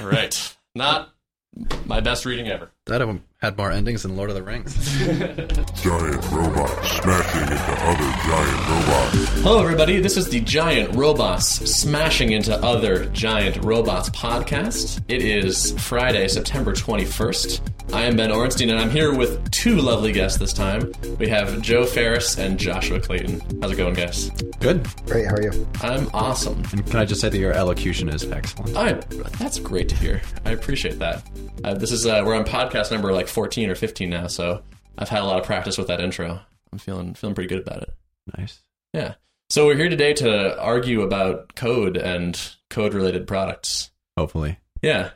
All right. Not my best reading ever. That had more endings than Lord of the Rings. Giant robots smashing into other giant robots. Hello, everybody. This is the Giant Robots Smashing into Other Giant Robots podcast. It is Friday, September 21st. I am Ben Orenstein, and I'm here with two lovely guests this time. We have Joe Ferris and Joshua Clayton. How's it going, guys? Good. Great, how are you? I'm awesome. And can I just say that your elocution is excellent? I, that's great to hear. I appreciate that. Uh, this is uh, we're on podcast number like 14 or 15 now, so I've had a lot of practice with that intro. I'm feeling feeling pretty good about it. Nice. Yeah. So we're here today to argue about code and code related products. Hopefully. Yeah.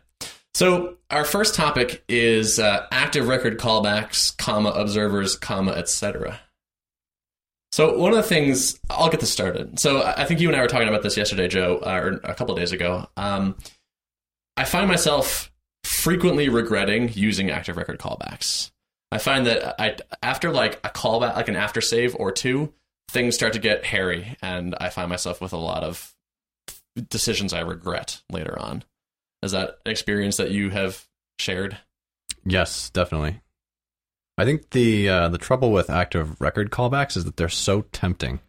So our first topic is uh, active record callbacks, comma observers, comma etc. So one of the things I'll get this started. So I think you and I were talking about this yesterday, Joe, uh, or a couple of days ago. Um, I find myself frequently regretting using active record callbacks. I find that I after like a callback, like an after save or two, things start to get hairy, and I find myself with a lot of decisions I regret later on. Is that an experience that you have shared? Yes, definitely. I think the uh, the trouble with active record callbacks is that they're so tempting.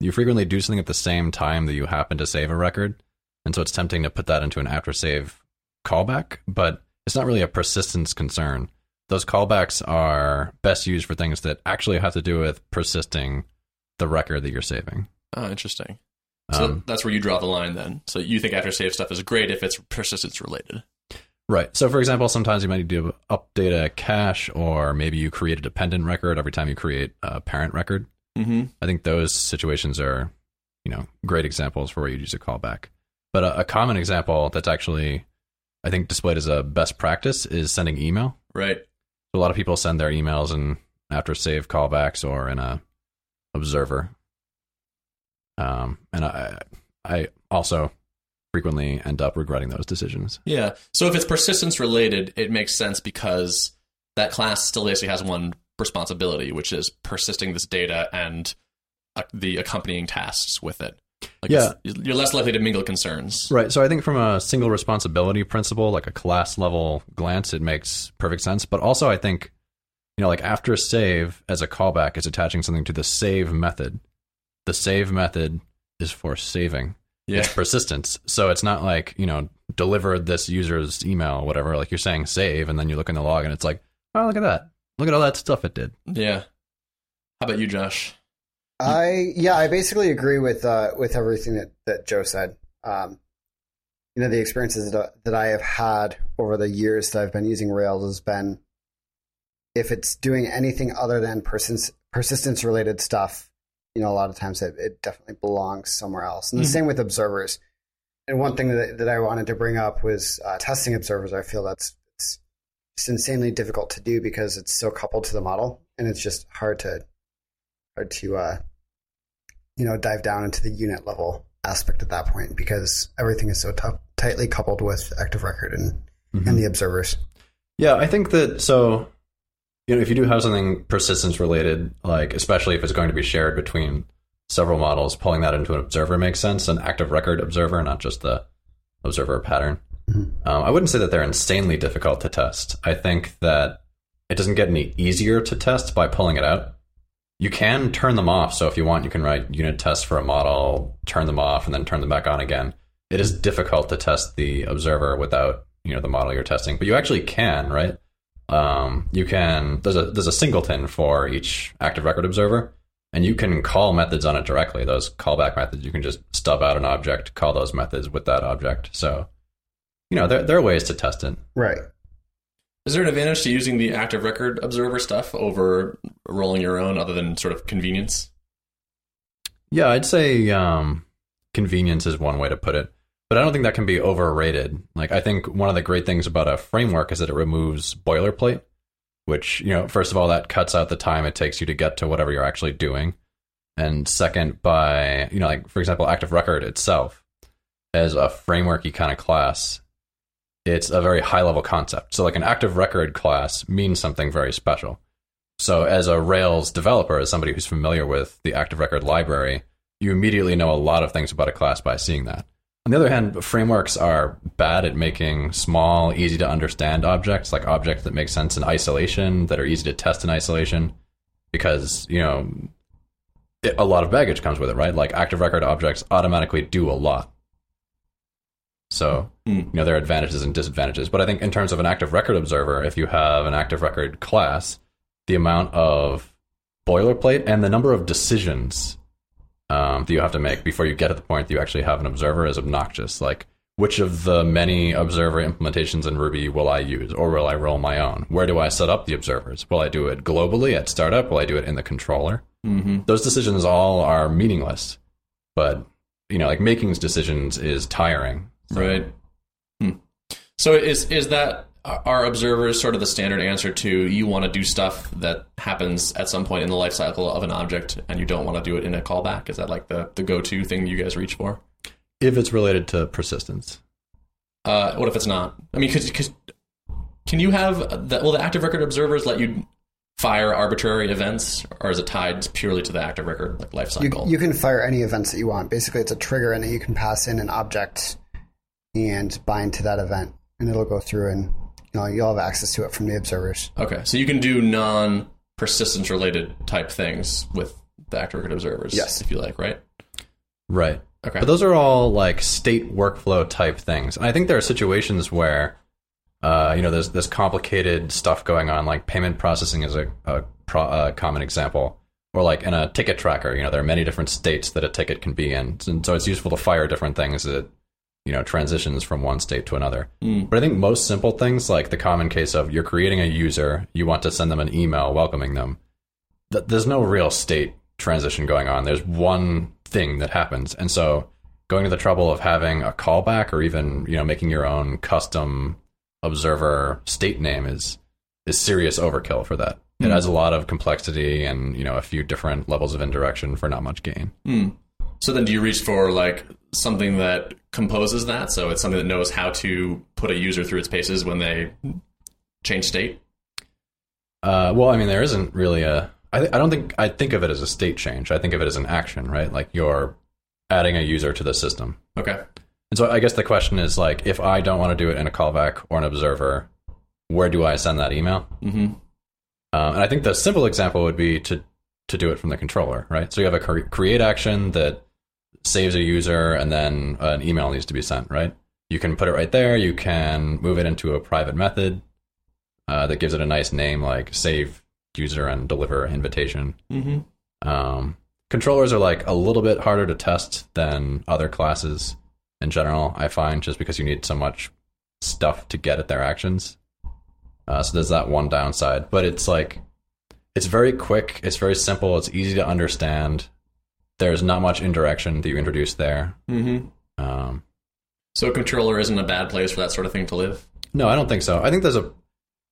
You frequently do something at the same time that you happen to save a record, and so it's tempting to put that into an after save callback, but it's not really a persistence concern. Those callbacks are best used for things that actually have to do with persisting the record that you're saving. Oh, interesting. So Um, that's where you draw the line then. So you think after save stuff is great if it's persistence related. Right. So, for example, sometimes you might need to update a cache, or maybe you create a dependent record every time you create a parent record. Mm-hmm. I think those situations are, you know, great examples for where you use a callback. But a, a common example that's actually, I think, displayed as a best practice is sending email. Right. A lot of people send their emails in after save callbacks or in a observer. Um, and I, I also frequently end up regretting those decisions. Yeah. So if it's persistence related, it makes sense because that class still basically has one responsibility, which is persisting this data and uh, the accompanying tasks with it. Like Yeah. you're less likely to mingle concerns. Right. So I think from a single responsibility principle, like a class level glance, it makes perfect sense. But also, I think, you know, like after a save as a callback is attaching something to the save method. The save method is for saving. Yeah. It's persistence. So it's not like, you know, deliver this user's email, whatever. Like you're saying save, and then you look in the log and it's like, oh, look at that. Look at all that stuff it did. Yeah. How about you, Josh? I yeah, I basically agree with uh, with everything that, that Joe said. Um, you know, the experiences that, that I have had over the years that I've been using Rails has been if it's doing anything other than persistence persistence related stuff, you know, a lot of times it, it definitely belongs somewhere else. And the Mhm. same with observers. And one thing that, that I wanted to bring up was uh, testing observers. I feel that's it's insanely difficult to do because it's so coupled to the model, and it's just hard to hard to uh, you know dive down into the unit level aspect at that point because everything is so t- tightly coupled with active record and and the observers. Yeah, I think that so you know, if you do have something persistence related, like especially if it's going to be shared between several models, pulling that into an observer makes sense, an active record observer, not just the observer pattern. Um, I wouldn't say that they're insanely difficult to test. I think that it doesn't get any easier to test by pulling it out. You can turn them off. So if you want, you can write unit tests for a model, turn them off, and then turn them back on again. It is difficult to test the observer without you know the model you're testing, but you actually can, right? Um, you can there's a there's a singleton for each active record observer, and you can call methods on it directly. Those callback methods, you can just stub out an object, call those methods with that object. So, you know, there there are ways to test it. Right. Is there an advantage to using the active record observer stuff over rolling your own other than sort of convenience? Yeah, I'd say um, convenience is one way to put it, but I don't think that can be overrated. Like, I think one of the great things about a framework is that it removes boilerplate, which, you know, first of all, that cuts out the time it takes you to get to whatever you're actually doing. And second, by, you know, like, for example, Active Record itself, as a frameworky kind of class, it's a very high level concept. So, like, an Active Record class means something very special. So, as a Rails developer, as somebody who's familiar with the Active Record library, you immediately know a lot of things about a class by seeing that. On the other hand, frameworks are bad at making small, easy to understand objects, like objects that make sense in isolation, that are easy to test in isolation, because, you know, it, a lot of baggage comes with it, right? Like active record objects automatically do a lot. So, Hmm. you know, there are advantages and disadvantages. But I think in terms of an active record observer, if you have an active record class, the amount of boilerplate and the number of decisions um, that you have to make before you get to the point that you actually have an observer is obnoxious. Like, which of the many observer implementations in Ruby will I use, or will I roll my own? Where do I set up the observers? Will I do it globally at startup? Will I do it in the controller? Mm-hmm. Those decisions all are meaningless, but you know, like making decisions is tiring. So- Right. Hmm. So is is that are observers sort of the standard answer to you want to do stuff that happens at some point in the life cycle of an object and you don't want to do it in a callback? Is that like the, the go to thing you guys reach for? If it's related to persistence, Uh, what if it's not? I mean, cause, cause, can you have the, will the active record observers let you fire arbitrary events, or is it tied purely to the active record like life You, cycle? you can fire any events that you want. Basically, it's a trigger and it. You can pass in an object and bind to that event, and it'll go through and you know you'll have access to it from the observers. okay, so you can do non persistence related type things with the active record observers, Yes. if you like, right? right? Okay. But those are all like state workflow type things. And I think there are situations where, uh, you know, there's this complicated stuff going on, like payment processing is a, a, pro, a common example. Or like in a ticket tracker, you know, there are many different states that a ticket can be in. And so it's useful to fire different things that, you know, transitions from one state to another. Mm. But I think most simple things, like the common case of you're creating a user, you want to send them an email welcoming them, th- there's no real state transition going on. There's one thing that happens. And so going to the trouble of having a callback or even, you know, making your own custom observer state name is is serious overkill for that. It Hmm. has a lot of complexity and, you know, a few different levels of indirection for not much gain. Hmm. So then, do you reach for like something that composes that? So it's something that knows how to put a user through its paces when they change state. Uh, well, I mean, there isn't really a. I, th- I don't think I think of it as a state change. I think of it as an action, right? Like you're adding a user to the system. Okay. And so I guess the question is like, if I don't want to do it in a callback or an observer, where do I send that email? Mm-hmm. Um, and I think the simple example would be to to do it from the controller, right? So you have a cre- create action that saves a user, and then an email needs to be sent, right? You can put it right there. You can move it into a private method uh, that gives it a nice name like save user and deliver invitation. Mm-hmm. Um, controllers are like a little bit harder to test than other classes in general. I find just because you need so much stuff to get at their actions. Uh, so there's that one downside, but it's like it's very quick. It's very simple. It's easy to understand. There's not much indirection that you introduce there. Mm-hmm. Um, So a controller isn't a bad place for that sort of thing to live. no, I don't think so. I think there's a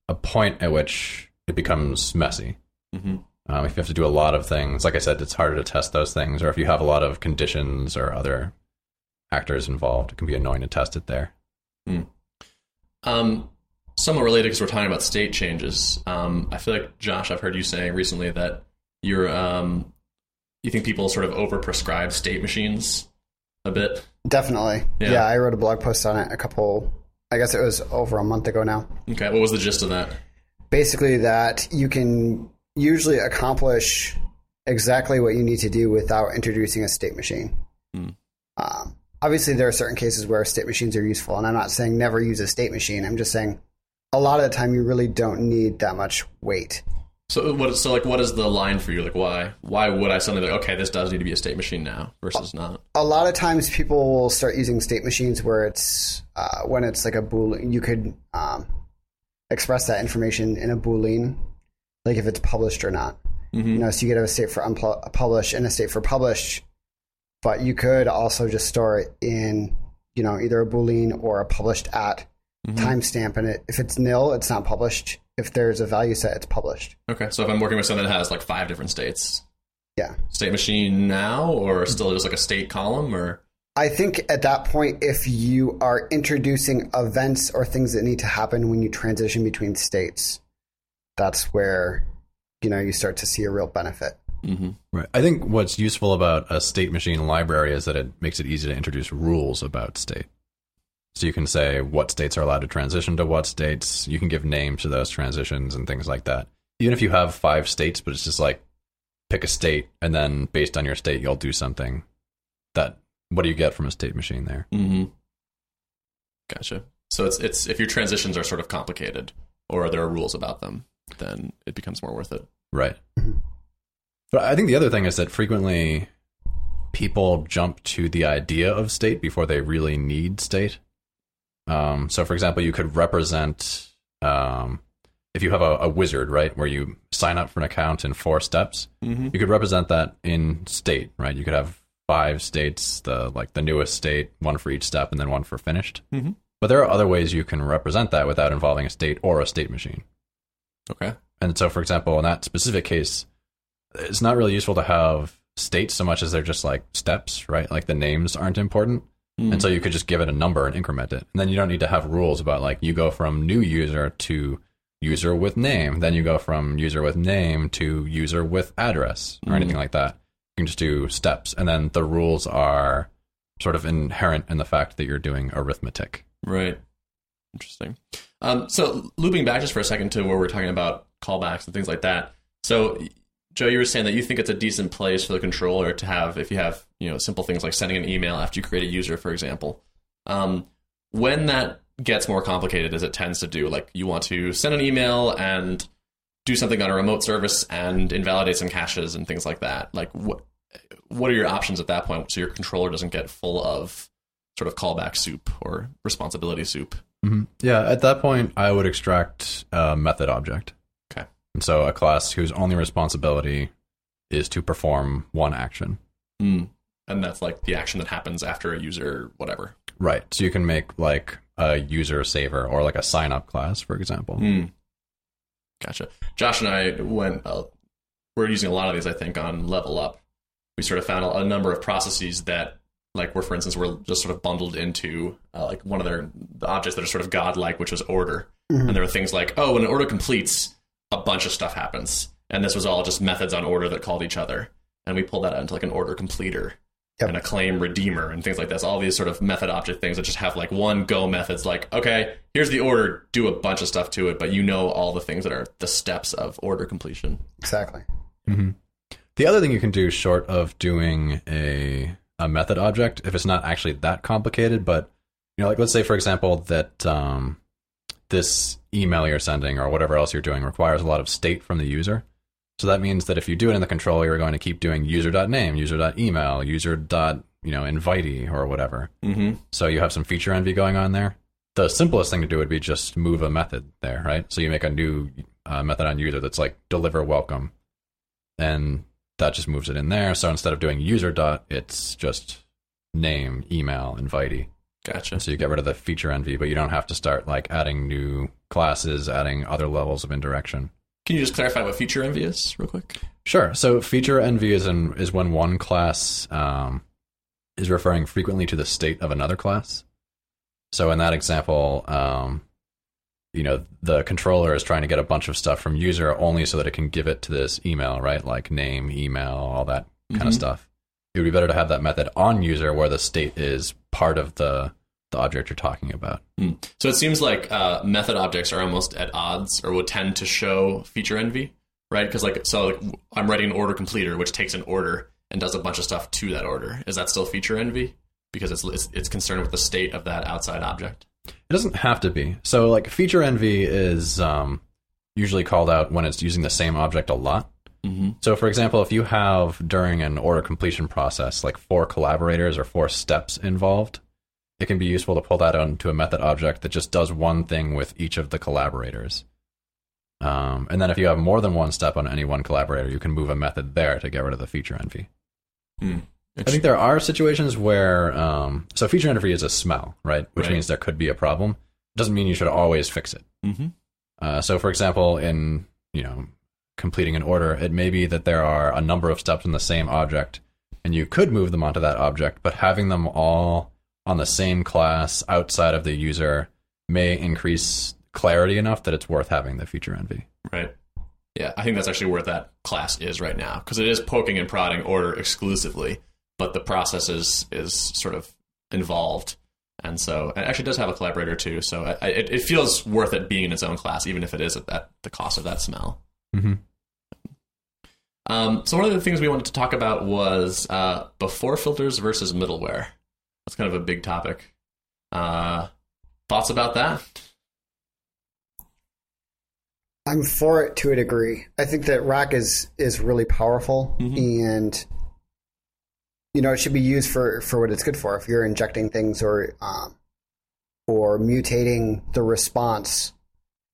a point at which it becomes messy. Mm-hmm. Um, if you have to do a lot of things, like I said, it's harder to test those things. Or if you have a lot of conditions or other actors involved, it can be annoying to test it there. Um, somewhat related because we're talking about state changes. Um, I feel like Josh, I've heard you saying recently that you're um, you think people sort of overprescribe state machines a bit. Definitely. Yeah. Yeah. I wrote a blog post on it a couple. I guess it was over a month ago now. Okay, what was the gist of that? Basically, that you can usually accomplish exactly what you need to do without introducing a state machine. Hmm. Um, obviously, there are certain cases where state machines are useful, and I'm not saying never use a state machine. I'm just saying a lot of the time you really don't need that much weight. So what? So like, what is the line for you? Like, why? Why would I suddenly like, okay, this does need to be a state machine now versus not? a lot of times people will start using state machines where it's uh, when it's like a boolean you could um, express that information in a boolean like if it's published or not Mm-hmm. you know so you could have a state for unpublished and a state for published but you could also just store it in you know either a boolean or a published at Mm-hmm. timestamp and it if it's nil it's not published if there's a value set it's published Okay, so if I'm working with something that has like five different states, yeah state machine now, or still just like a state column, or I think at that point, if you are introducing events or things that need to happen when you transition between states, that's where you know you start to see a real benefit. Mm-hmm. Right. I think what's useful about a state machine library is that it makes it easy to introduce rules about state. So you can say what states are allowed to transition to what states. You can give names to those transitions and things like that. Even if you have five states, but it's just like pick a state and then based on your state, you'll do something. That what do you get from a state machine there? Mm-hmm. Gotcha. So it's it's if your transitions are sort of complicated or there are rules about them, then it becomes more worth it. Right. But I think the other thing is that frequently people jump to the idea of state before they really need state. Um, so, for example, you could represent um, if you have a, a wizard, right, where you sign up for an account in four steps. Mm-hmm. You could represent that in state, right? You could have five states, the like the newest state, one for each step, and then one for finished. Mm-hmm. But there are other ways you can represent that without involving a state or a state machine. Okay. And so, for example, in that specific case, it's not really useful to have states so much as they're just like steps, right? Like the names aren't important. Mm. And so you could just give it a number and increment it. And then you don't need to have rules about like you go from new user to user with name. Then you go from user with name to user with address or Mm. anything like that. You can just do steps. And then the rules are sort of inherent in the fact that you're doing arithmetic. Right. Interesting. Um, so looping back just for a second to where we're talking about callbacks and things like that. So Joe, you were saying that you think it's a decent place for the controller to have if you have you know simple things like sending an email after you create a user, for example. Um, when that gets more complicated, as it tends to do, like you want to send an email and do something on a remote service and invalidate some caches and things like that. Like what what are your options at that point so your controller doesn't get full of sort of callback soup or responsibility soup? Mm-hmm. Yeah, at that point, I would extract a method object. Okay. And so a class whose only responsibility is to perform one action. Mm. And that's like the action that happens after a user, whatever. Right. So you can make like a user saver or like a sign up class, for example. Mm. Gotcha. Josh and I went, uh, we're using a lot of these, I think, on Level Up. We sort of found a, a number of processes that, like, were, for instance, were just sort of bundled into uh, like one of their the objects that are sort of godlike, which was order. Mhm. And there were things like, oh, when an order completes, a bunch of stuff happens. And this was all just methods on order that called each other. And we pulled that out into like an order completer Yep. and a claim redeemer and things like this. All these sort of method object things that just have like one go methods like, okay, here's the order, do a bunch of stuff to it, but you know all the things that are the steps of order completion. Exactly. hmm The other thing you can do, short of doing a a method object, if it's not actually that complicated, but you know, like let's say for example that um, this email you're sending or whatever else you're doing requires a lot of state from the user. So that means that if you do it in the controller, you're going to keep doing user.name, user.email, user. dot you know invitee or whatever. Mm-hmm. So you have some feature envy going on there. The simplest thing to do would be just move a method there, right? So you make a new uh, method on user that's like deliver welcome, and that just moves it in there. So instead of doing user dot, it's just name, email, invitee. Gotcha. So you get rid of the feature envy, but you don't have to start like adding new classes, adding other levels of indirection. Can you just clarify what feature envy is, real quick? Sure. So feature envy is in, is when one class um, is referring frequently to the state of another class. So in that example, um, you know, the controller is trying to get a bunch of stuff from user only so that it can give it to this email, right? Like name, email, all that kind Mhm. of stuff. It would be better to have that method on user where the state is part of the the object you're talking about. Hmm. So it seems like uh, method objects are almost at odds, or would tend to show feature envy, right? Because like, so like, I'm writing an order completer, which takes an order and does a bunch of stuff to that order. Is that still feature envy? Because it's it's, it's concerned with the state of that outside object. It doesn't have to be. So like feature envy is um, usually called out when it's using the same object a lot. Mm-hmm. So, for example, if you have during an order completion process like four collaborators or four steps involved, it can be useful to pull that onto a method object that just does one thing with each of the collaborators. Um, and then if you have more than one step on any one collaborator, you can move a method there to get rid of the feature envy. Hmm. I think there are situations where, um, so feature envy is a smell, right? Which Right. means there could be a problem. Doesn't mean you should always fix it. Mm-hmm. Uh, so, for example, in you know completing an order, it may be that there are a number of steps in the same object, and you could move them onto that object, but having them all on the same class outside of the user may increase clarity enough that it's worth having the feature envy. Right. Yeah, I think that's actually where that class is right now because it is poking and prodding order exclusively, but the process is is sort of involved, and so it actually does have a collaborator too. So it, it feels worth it being in its own class, even if it is at the cost of that smell. Mm-hmm. Um, so one of the things we wanted to talk about was uh, before filters versus middleware. That's kind of a big topic. Uh, thoughts about that? I'm for it to a degree. I think that rack is is really powerful and you know it should be used for for what it's good for. If you're injecting things or um, or mutating the response,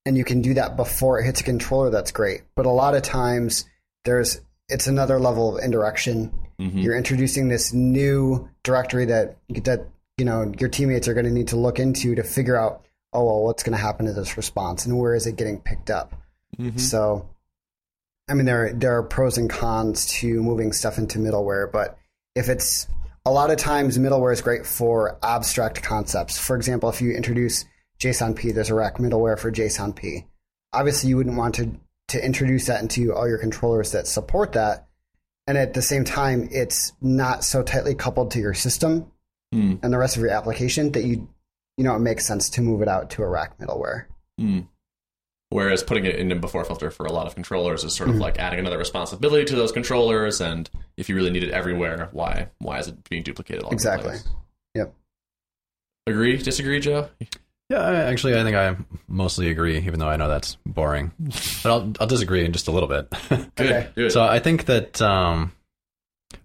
and you can do that before it hits a controller, that's great. But a lot of times there's it's another level of indirection. Mm-hmm. You're introducing this new directory that that you know your teammates are going to need to look into to figure out oh well what's going to happen to this response and where is it getting picked up. Mm-hmm. So, I mean, there there are pros and cons to moving stuff into middleware, but if it's a lot of times middleware is great for abstract concepts. For example, if you introduce JSON-P, there's a rack middleware for JSON-P. Obviously, you wouldn't want to to introduce that into all your controllers that support that, and at the same time, it's not so tightly coupled to your system Hmm. and the rest of your application that you you know it makes sense to move it out to a rack middleware. Whereas putting it in a before filter for a lot of controllers is sort of like adding another responsibility to those controllers, and if you really need it everywhere, why why is it being duplicated all Exactly. Yep. Agree? Disagree, Joe? Yeah, I, actually, I think I mostly agree, even though I know that's boring. But I'll, I'll disagree in just a little bit. Okay. So I think that um,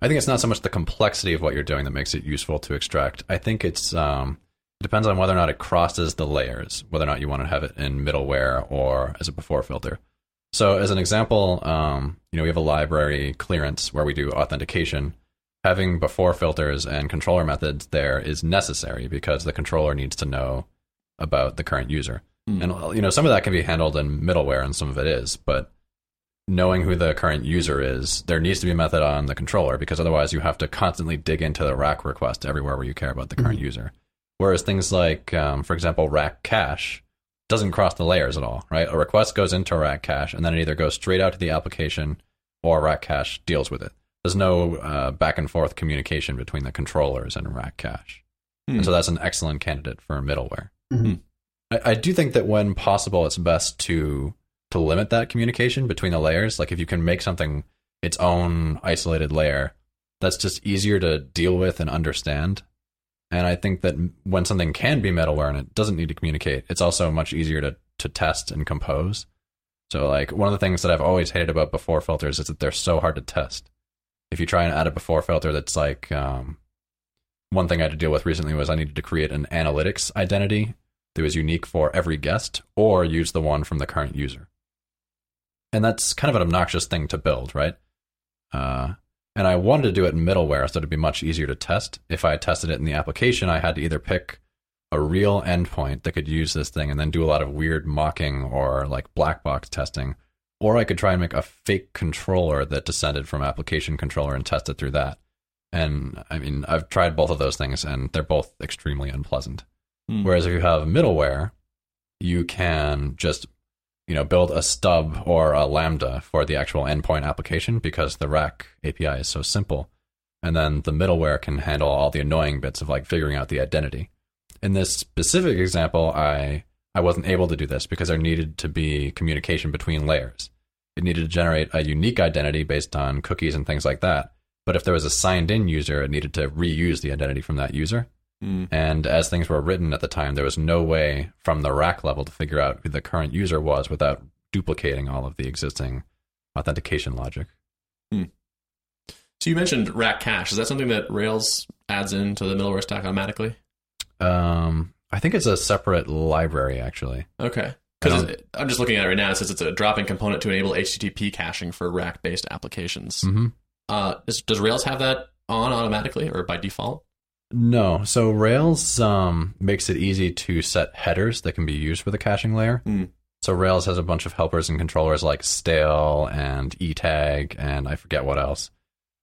I think it's not so much the complexity of what you're doing that makes it useful to extract. I think it's um, it depends on whether or not it crosses the layers, whether or not you want to have it in middleware or as a before filter. So, as an example, um, you know, we have a library clearance where we do authentication. Having before filters and controller methods there is necessary because the controller needs to know about the current user. And you know, some of that can be handled in middleware and some of it is, but knowing who the current user is, there needs to be a method on the controller because otherwise you have to constantly dig into the rack request everywhere where you care about the current user. Whereas things like, um, for example, rack cache doesn't cross the layers at all, right? A request goes into rack cache and then it either goes straight out to the application or rack cache deals with it. There's no uh, back and forth communication between the controllers and rack cache. And so that's an excellent candidate for middleware. I, I do think that when possible, it's best to to limit that communication between the layers. Like if you can make something its own isolated layer, that's just easier to deal with and understand. And I think that when something can be middleware and it doesn't need to communicate, it's also much easier to to test and compose. So like one of the things that I've always hated about before filters is that they're so hard to test. If you try and add a before filter that's like um, one thing I had to deal with recently was I needed to create an analytics identity that was unique for every guest or use the one from the current user. And that's kind of an obnoxious thing to build, right? Uh, and I wanted to do it in middleware so it'd be much easier to test. If I tested it in the application, I had to either pick a real endpoint that could use this thing and then do a lot of weird mocking or like black box testing, or I could try and make a fake controller that descended from application controller and test it through that. And I mean, I've tried both of those things and they're both extremely unpleasant. Hmm. Whereas if you have middleware, you can just you know build a stub or a lambda for the actual endpoint application because the rack API is so simple, and then the middleware can handle all the annoying bits of like figuring out the identity. In this specific example, I I wasn't able to do this because there needed to be communication between layers. It needed to generate a unique identity based on cookies and things like that. But if there was a signed in user, it needed to reuse the identity from that user. And as things were written at the time, there was no way from the rack level to figure out who the current user was without duplicating all of the existing authentication logic. So you mentioned rack cache. Is that something that Rails adds into the middleware stack automatically? Um, I think it's a separate library, actually. Okay. Because I'm just looking at it right now. It says it's a drop-in component to enable HTTP caching for rack-based applications. Mhm. Uh, is, does Rails have that on automatically or by default? No, so Rails um, makes it easy to set headers that can be used for the caching layer. Mm. So Rails has a bunch of helpers and controllers like stale and etag and I forget what else.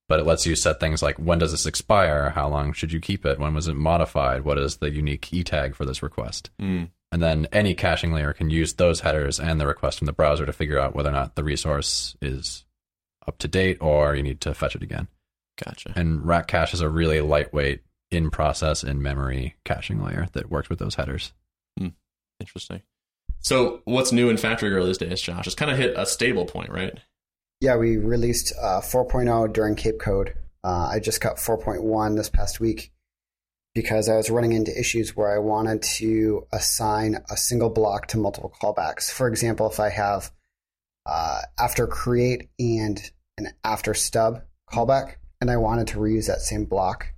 But it lets you set things like when does this expire? How long should you keep it? When was it modified? What is the unique etag for this request? Mm. And then any caching layer can use those headers and the request from the browser to figure out whether or not the resource is up to date or you need to fetch it again. Gotcha. And Rack Cache is a really lightweight in process in memory caching layer that works with those headers. Interesting. So, what's new in Factory Girl these days, Josh? It's kind of hit a stable point, right? Yeah, we released uh, 4.0 during Cape Cod. Uh, I just got 4.1 this past week because I was running into issues where I wanted to assign a single block to multiple callbacks. For example, if I have uh, after create and an after stub callback, and I wanted to reuse that same block,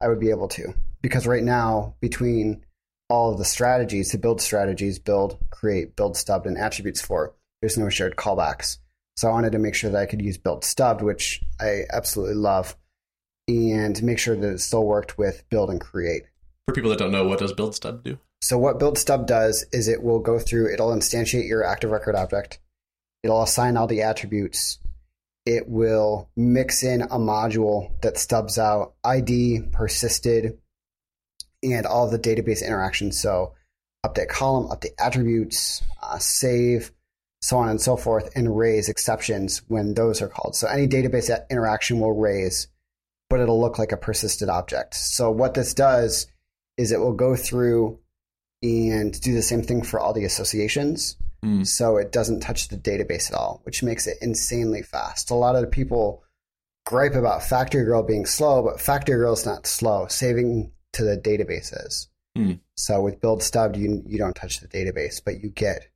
I would be able to. Because right now, between all of the strategies, the build strategies, build, create, build stubbed, and attributes for, there's no shared callbacks. So I wanted to make sure that I could use build stubbed, which I absolutely love, and make sure that it still worked with build and create. For people that don't know, what does build stub do? So what build stub does is it will go through, it'll instantiate your active record object. It'll assign all the attributes. It will mix in a module that stubs out ID, persisted, and all the database interactions. So update column, update attributes, uh, save, so on and so forth, and raise exceptions when those are called. So any database interaction will raise, but it'll look like a persisted object. So what this does is it will go through and do the same thing for all the associations. Mm. So it doesn't touch the database at all, which makes it insanely fast. A lot of people gripe about Factory Girl being slow, but Factory Girl is not slow. Saving to the databases. Mm. So with build stubbed, you you don't touch the database, but you get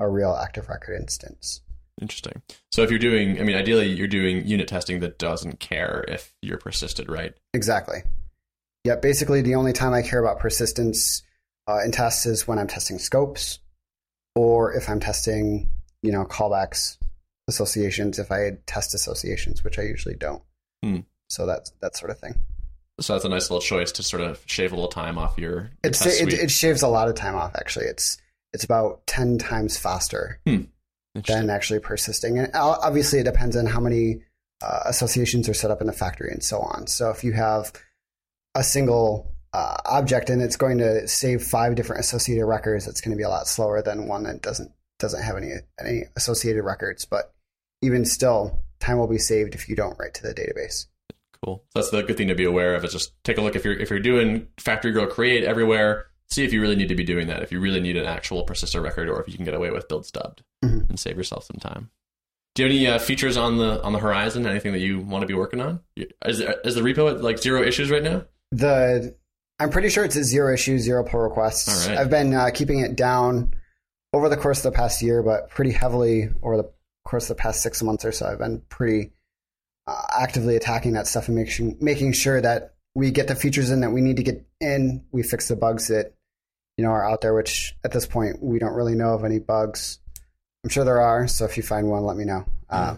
a real active record instance. Interesting. So, if you're doing, I mean, ideally, you're doing unit testing that doesn't care if you're persisted, right? Exactly. Yeah, basically, the only time I care about persistence uh, in tests is when I'm testing scopes, or if I'm testing, you know, callbacks, associations. If I test associations, which I usually don't. Hmm. So that's that sort of thing. So that's a nice little choice to sort of shave a little time off your, your it, it shaves a lot of time off. Actually, it's it's about ten times faster Interesting. than actually persisting. And obviously, it depends on how many uh, associations are set up in the factory and so on. So if you have a single uh, object and it's going to save five different associated records, it's going to be a lot slower than one that doesn't doesn't have any any associated records. But even still, time will be saved if you don't write to the database. Cool. So that's the good thing to be aware of. Is just take a look if you're if you're doing factory girl create everywhere. See if you really need to be doing that. If you really need an actual persistent record, or if you can get away with build stubbed Mhm. and save yourself some time. Do you have any uh, features on the on the horizon? Anything that you want to be working on? Is there, is the repo at like zero issues right now? The I'm pretty sure it's a zero issue, zero pull requests. All right. I've been uh, keeping it down over the course of the past year, but pretty heavily over the course of the past six months or so. I've been pretty uh, actively attacking that stuff and making making sure that we get the features in that we need to get in. We fix the bugs that you know are out there, which at this point we don't really know of any bugs. I'm sure there are, so if you find one, let me know. Uh,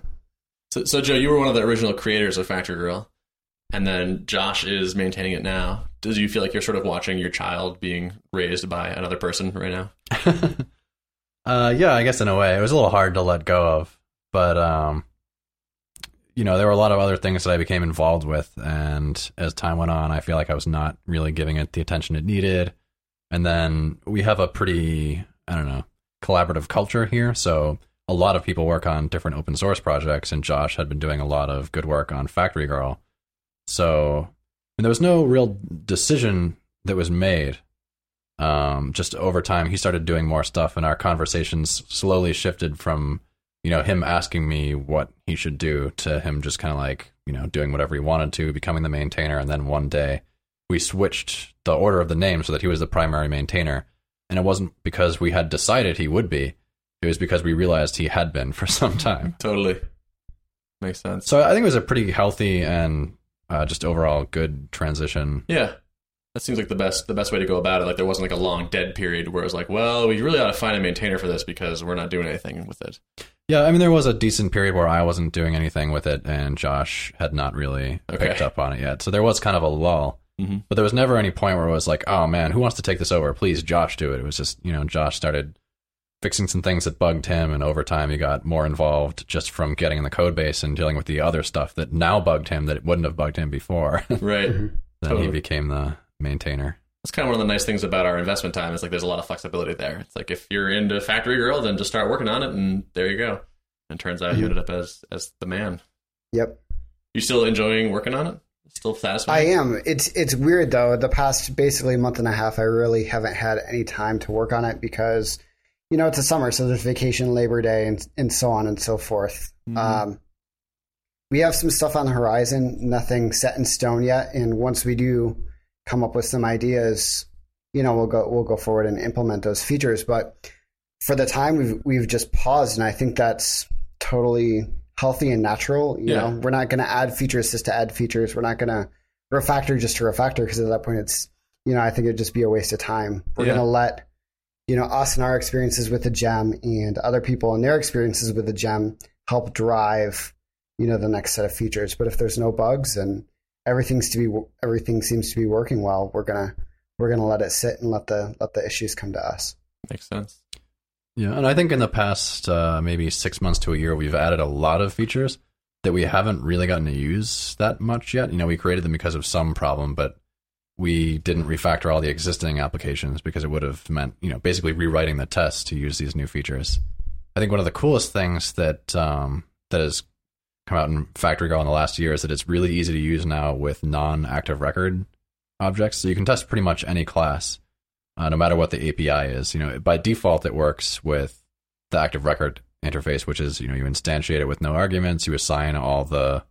So, so Joe, you were one of the original creators of Factory Girl, and then Josh is maintaining it now. Does you feel like you're sort of watching your child being raised by another person right now? uh, yeah, I guess in a way, it was a little hard to let go of, but um, you know, there were a lot of other things that I became involved with, and as time went on, I feel like I was not really giving it the attention it needed. And then we have a pretty, I don't know, collaborative culture here, so a lot of people work on different open source projects, and Josh had been doing a lot of good work on Factory Girl. So and there was no real decision that was made. Um, just over time, he started doing more stuff, and our conversations slowly shifted from, you know, him asking me what he should do to him just kind of like, you know, doing whatever he wanted to, becoming the maintainer. And then one day, we switched the order of the name so that he was the primary maintainer. And it wasn't because we had decided he would be; it was because we realized he had been for some time. Totally makes sense. So I think it was a pretty healthy and uh, just overall good transition. Yeah. That seems like the best the best way to go about it. Like there wasn't like a long dead period where it was like, well, we really ought to find a maintainer for this because we're not doing anything with it. Yeah, I mean, there was a decent period where I wasn't doing anything with it, and Josh had not really Okay. picked up on it yet. So there was kind of a lull. Mhm. But there was never any point where it was like, oh man, who wants to take this over? Please, Josh, do it. It was just, you know, Josh started fixing some things that bugged him, and over time he got more involved just from getting in the code base and dealing with the other stuff that now bugged him that it wouldn't have bugged him before. Right. Mm-hmm. then he became the maintainer. That's kind of one of the nice things about our investment time is like there's a lot of flexibility there. It's like if you're into Factory Girl, then just start working on it, and there you go. And turns out you mm-hmm. ended up as as the man. Yep. You still enjoying working on it? Still fascinating? I am. It's it's weird though. The past basically month and a half, I really haven't had any time to work on it because, you know, it's a summer, so there's vacation, Labor Day, and and so on and so forth. Mhm. Um, we have some stuff on the horizon, nothing set in stone yet, and once we do come up with some ideas, you know, we'll go we'll go forward and implement those features. But for the time, we've we've just paused, and I think that's totally healthy and natural. You Yeah. know, we're not going to add features just to add features. We're not going to refactor just to refactor because at that point, it's you know, I think it'd just be a waste of time. We're Yeah. going to let you know us and our experiences with the gem and other people and their experiences with the gem help drive you know the next set of features. But if there's no bugs and everything's to be everything seems to be working well, we're gonna we're gonna let it sit and let the let the issues come to us. Makes sense. Yeah, and I think in the past uh, maybe six months to a year, we've added a lot of features that we haven't really gotten to use that much yet. You know, we created them because of some problem, but we didn't refactor all the existing applications because it would have meant, you know, basically rewriting the test to use these new features. I think one of the coolest things that um, that has come out in Factory Girl in the last year is that it's really easy to use now with non-active record objects. So you can test pretty much any class uh, no matter what the API is. You know, by default, it works with the active record interface, which is you know you instantiate it with no arguments, you assign all the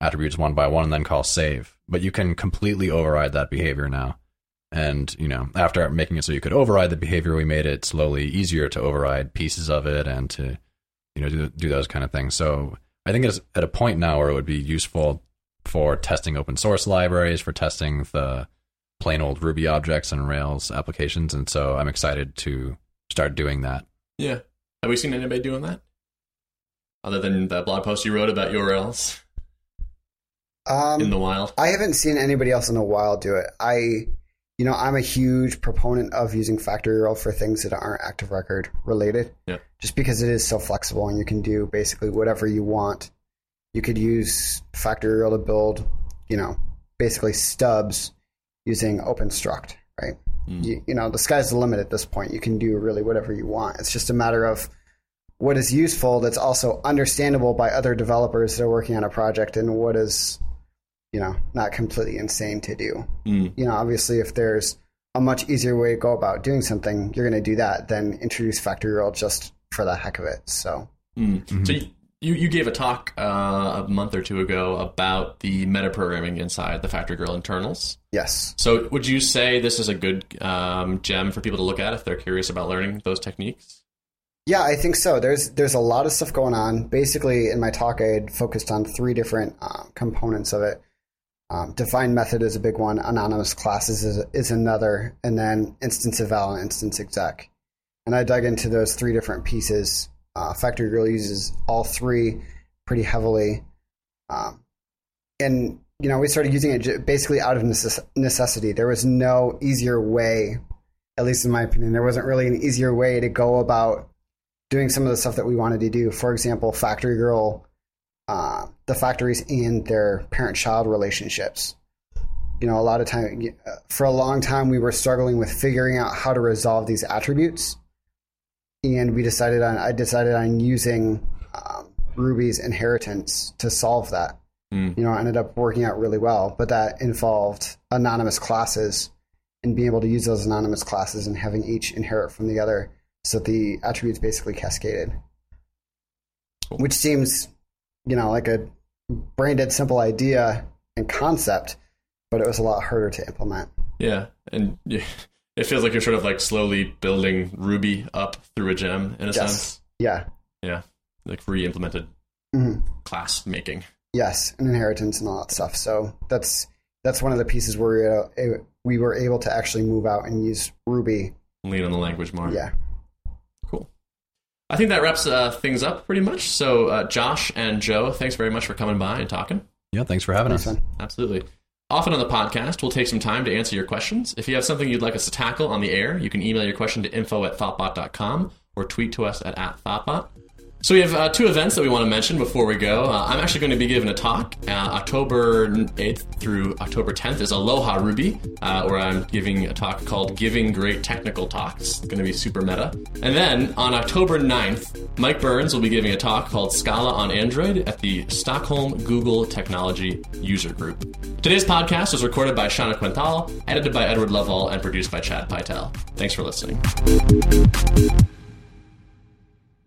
attributes one by one, and then call save. But you can completely override that behavior now. And you know, after making it so you could override the behavior, we made it slowly easier to override pieces of it and to you know do do those kind of things. So I think it's at a point now where it would be useful for testing open source libraries, for testing the plain old Ruby objects and Rails applications, and so I'm excited to start doing that. Yeah. Have we seen anybody doing that? Other than the blog post you wrote about URLs Um, in the wild? I haven't seen anybody else in a while do it. I, you know, I'm a huge proponent of using Factory Girl for things that aren't active record related. Yeah. Just because it is so flexible and you can do basically whatever you want. You could use Factory Girl to build, you know, basically stubs using OpenStruct, right? Mm. You, you know, the sky's the limit at this point. You can do really whatever you want. It's just a matter of what is useful that's also understandable by other developers that are working on a project and what is you know, not completely insane to do. Mm. You know, obviously, if there's a much easier way to go about doing something, you're going to do that than introduce Factory Girl just for the heck of it. So, Mm. So you, you you gave a talk uh, a month or two ago about the metaprogramming inside the Factory Girl internals. yes. So would you say this is a good um, gem for people to look at if they're curious about learning those techniques? Yeah, I think so. There's there's a lot of stuff going on. Basically, in my talk, I had focused on three different uh, components of it. Um, define method is a big one. Anonymous classes is, is another, and then instance eval and instance exec. And I dug into those three different pieces. Uh, Factory Girl uses all three pretty heavily, um, and you know we started using it basically out of necessity. There was no easier way, at least in my opinion, there wasn't really an easier way to go about doing some of the stuff that we wanted to do. For example, Factory Girl, uh, the factories and their parent-child relationships. You know, a lot of time uh, for a long time we were struggling with figuring out how to resolve these attributes, and we decided on I decided on using um, Ruby's inheritance to solve that. Mm. You know, it ended up working out really well, but that involved anonymous classes and being able to use those anonymous classes and having each inherit from the other so that the attributes basically cascaded. Cool. Which seems, you know, like a brain dead simple idea and concept, but it was a lot harder to implement. Yeah, and it feels like you're sort of like slowly building Ruby up through a gem in a Yes. sense. Yeah. Yeah, like re-implemented Mhm. class making. Yes, and inheritance and all that stuff. So that's that's one of the pieces where we, we were able to actually move out and use Ruby. Lean on the language more. Yeah. Cool. I think that wraps uh, things up pretty much. So, uh, Josh and Joe, thanks very much for coming by and talking. Yeah, thanks for having Thanks, us. man. Absolutely. Often on the podcast, we'll take some time to answer your questions. If you have something you'd like us to tackle on the air, you can email your question to info at thoughtbot.com or tweet to us at, at thoughtbot. So we have uh, two events that we want to mention before we go. Uh, I'm actually going to be giving a talk uh, October 8th through October 10th is Aloha Ruby, uh, where I'm giving a talk called Giving Great Technical Talks. It's going to be super meta. And then on October 9th, Mike Burns will be giving a talk called Scala on Android at the Stockholm Google Technology User Group. Today's podcast was recorded by Shana Quintal, edited by Edward Lovell, and produced by Chad Pytel. Thanks for listening.